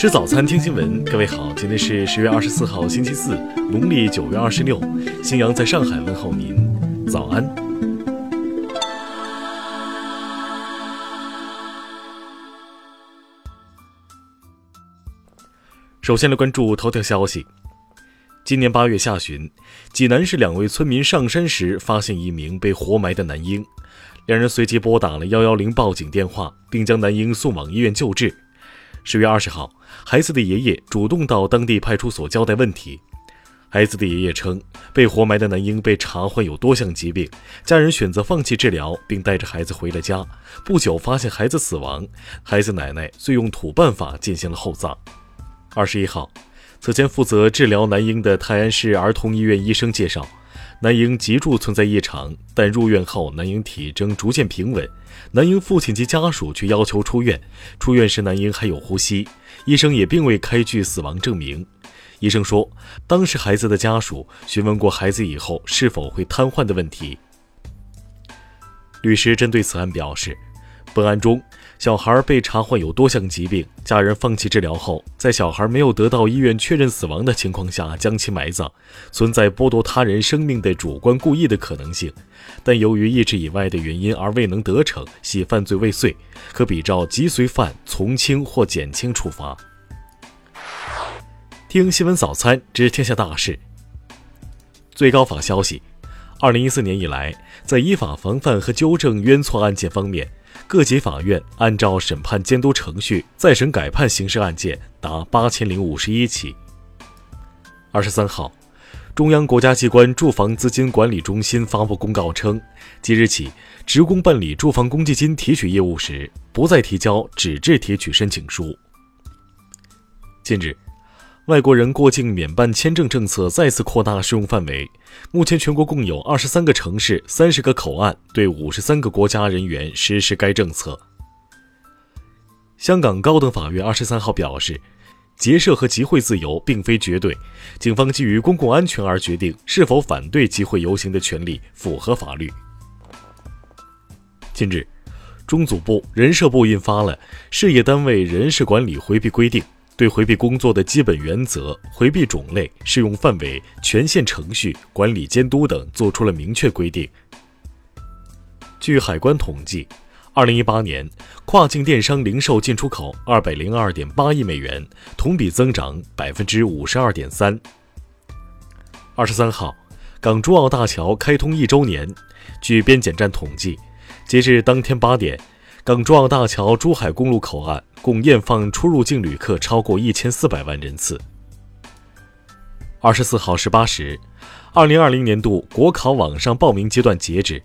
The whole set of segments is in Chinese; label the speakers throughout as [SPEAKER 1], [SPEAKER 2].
[SPEAKER 1] 吃早餐，听新闻。各位好，今天是十月二十四号，星期四，农历九月二十六。新阳在上海问候您，早安。首先来关注头条消息。今年八月下旬，济南市两位村民上山时发现一名被活埋的男婴，两人随即拨打了幺幺零报警电话，并将男婴送往医院救治。十月二十号，孩子的爷爷主动到当地派出所交代问题。孩子的爷爷称，被活埋的男婴被查患有多项疾病，家人选择放弃治疗，并带着孩子回了家。不久发现孩子死亡，孩子奶奶遂用土办法进行了厚葬。二十一号，此前负责治疗男婴的泰安市儿童医院医生介绍。男婴脊柱存在异常，但入院后男婴体征逐渐平稳。男婴父亲及家属却要求出院。出院时男婴还有呼吸，医生也并未开具死亡证明。医生说，当时孩子的家属询问过孩子以后是否会瘫痪的问题。律师针对此案表示，本案中。小孩被查患有多项疾病，家人放弃治疗后，在小孩没有得到医院确认死亡的情况下将其埋葬，存在剥夺他人生命的主观故意的可能性。但由于意志以外的原因而未能得逞，系犯罪未遂，可比照既遂犯从轻或减轻处罚。听新闻早餐知天下大事。最高法消息，二零一四年以来，在依法防范和纠正冤错案件方面。各级法院按照审判监督程序再审改判刑事案件达八千零五十一起。二十三号，中央国家机关住房资金管理中心发布公告称，即日起，职工办理住房公积金提取业务时，不再提交纸质提取申请书。近日。外国人过境免办签证政策再次扩大适用范围，目前全国共有二十三个城市、三十个口岸对五十三个国家人员实施该政策。香港高等法院二十三号表示，结社和集会自由并非绝对，警方基于公共安全而决定是否反对集会游行的权利符合法律。近日，中组部、人社部印发了《事业单位人事管理回避规定》。对回避工作的基本原则、回避种类、适用范围、权限、程序、管理监督等作出了明确规定。据海关统计，二零一八年跨境电商零售进出口二百零二点八亿美元，同比增长百分之五十二点三。二十三号，港珠澳大桥开通一周年，据边检站统计，截至当天八点。港珠澳大桥珠海公路口岸共验放出入境旅客超过一千四百万人次。二十四号十八时，二零二零年度国考网上报名阶段截止，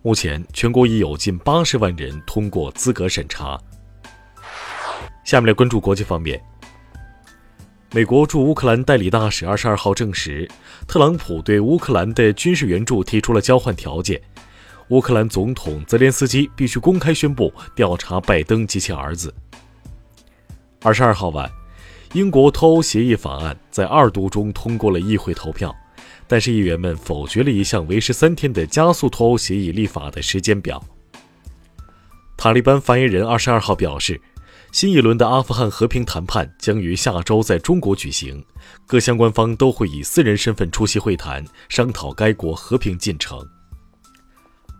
[SPEAKER 1] 目前全国已有近八十万人通过资格审查。下面来关注国际方面，美国驻乌克兰代理大使二十二号证实，特朗普对乌克兰的军事援助提出了交换条件。乌克兰总统泽连斯基必须公开宣布调查拜登及其儿子。二十二号晚，英国脱欧协议法案在二读中通过了议会投票，但是议员们否决了一项为时三天的加速脱欧协议立法的时间表。塔利班发言人二十二号表示，新一轮的阿富汗和平谈判将于下周在中国举行，各相关方都会以私人身份出席会谈，商讨该国和平进程。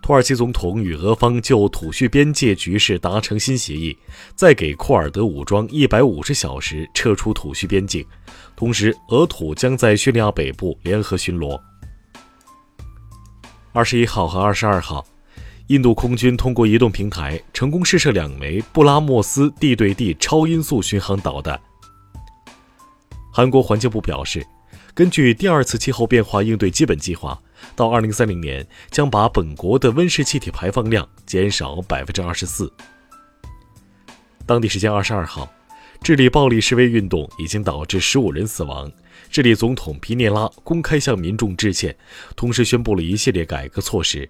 [SPEAKER 1] 土耳其总统与俄方就土叙边界局势达成新协议，再给库尔德武装一百五十小时撤出土叙边境，同时俄土将在叙利亚北部联合巡逻。二十一号和二十二号，印度空军通过移动平台成功试射两枚布拉莫斯地对地超音速巡航导弹。韩国环境部表示，根据第二次气候变化应对基本计划。到二零三零年，将把本国的温室气体排放量减少百分之二十四。当地时间二十二号，智利暴力示威运动已经导致十五人死亡。智利总统皮涅拉公开向民众致歉，同时宣布了一系列改革措施。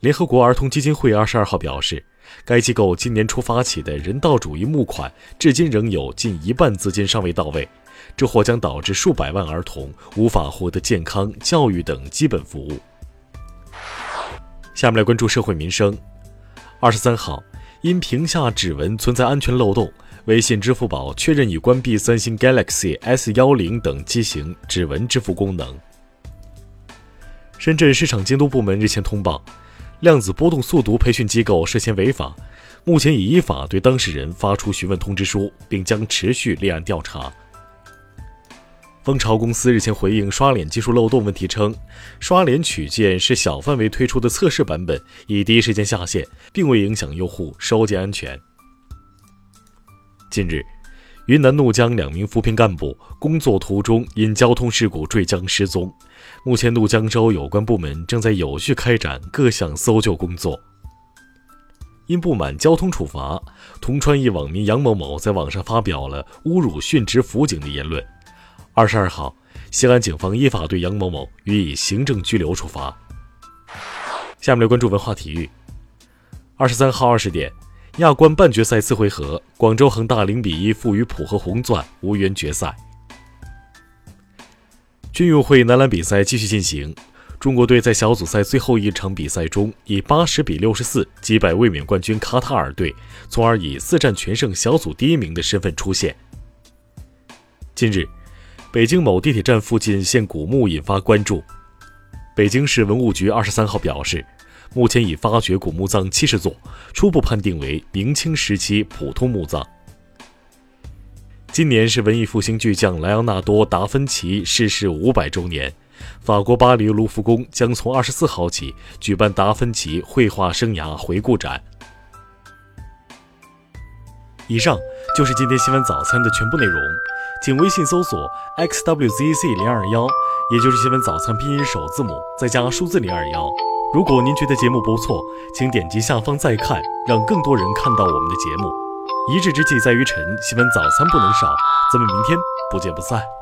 [SPEAKER 1] 联合国儿童基金会二十二号表示，该机构今年初发起的人道主义募款，至今仍有近一半资金尚未到位。这或将导致数百万儿童无法获得健康、教育等基本服务。下面来关注社会民生。二十三号，因屏下指纹存在安全漏洞，微信、支付宝确认已关闭三星 Galaxy S 幺零等机型指纹支付功能。深圳市场监督部门日前通报，量子波动速读培训机构涉嫌违法，目前已依法对当事人发出询问通知书，并将持续立案调查。蜂巢公司日前回应刷脸技术漏洞问题称，刷脸取件是小范围推出的测试版本，已第一时间下线，并未影响用户收件安全。近日，云南怒江两名扶贫干部工作途中因交通事故坠江失踪，目前怒江州有关部门正在有序开展各项搜救工作。因不满交通处罚，铜川一网民杨某某在网上发表了侮辱殉职辅警的言论。二十二号，西安警方依法对杨某某予以行政拘留处罚。下面来关注文化体育。二十三号二十点，亚冠半决赛次回合，广州恒大零比一负于浦和红钻，无缘决赛。军运会男篮比赛继续进行，中国队在小组赛最后一场比赛中以八十比六十四击败卫冕冠军卡塔尔队，从而以四战全胜小组第一名的身份出线。近日。北京某地铁站附近现古墓引发关注。北京市文物局二十三号表示，目前已发掘古墓葬七十座，初步判定为明清时期普通墓葬。今年是文艺复兴巨匠莱昂纳多·达芬奇逝世五百周年，法国巴黎卢浮宫将从二十四号起举办达芬奇绘画生涯回顾展。以上就是今天新闻早餐的全部内容。请微信搜索 xwzc 零二幺，也就是新闻早餐拼音首字母再加数字零二幺。如果您觉得节目不错，请点击下方再看，让更多人看到我们的节目。一日之计在于晨，新闻早餐不能少，咱们明天不见不散。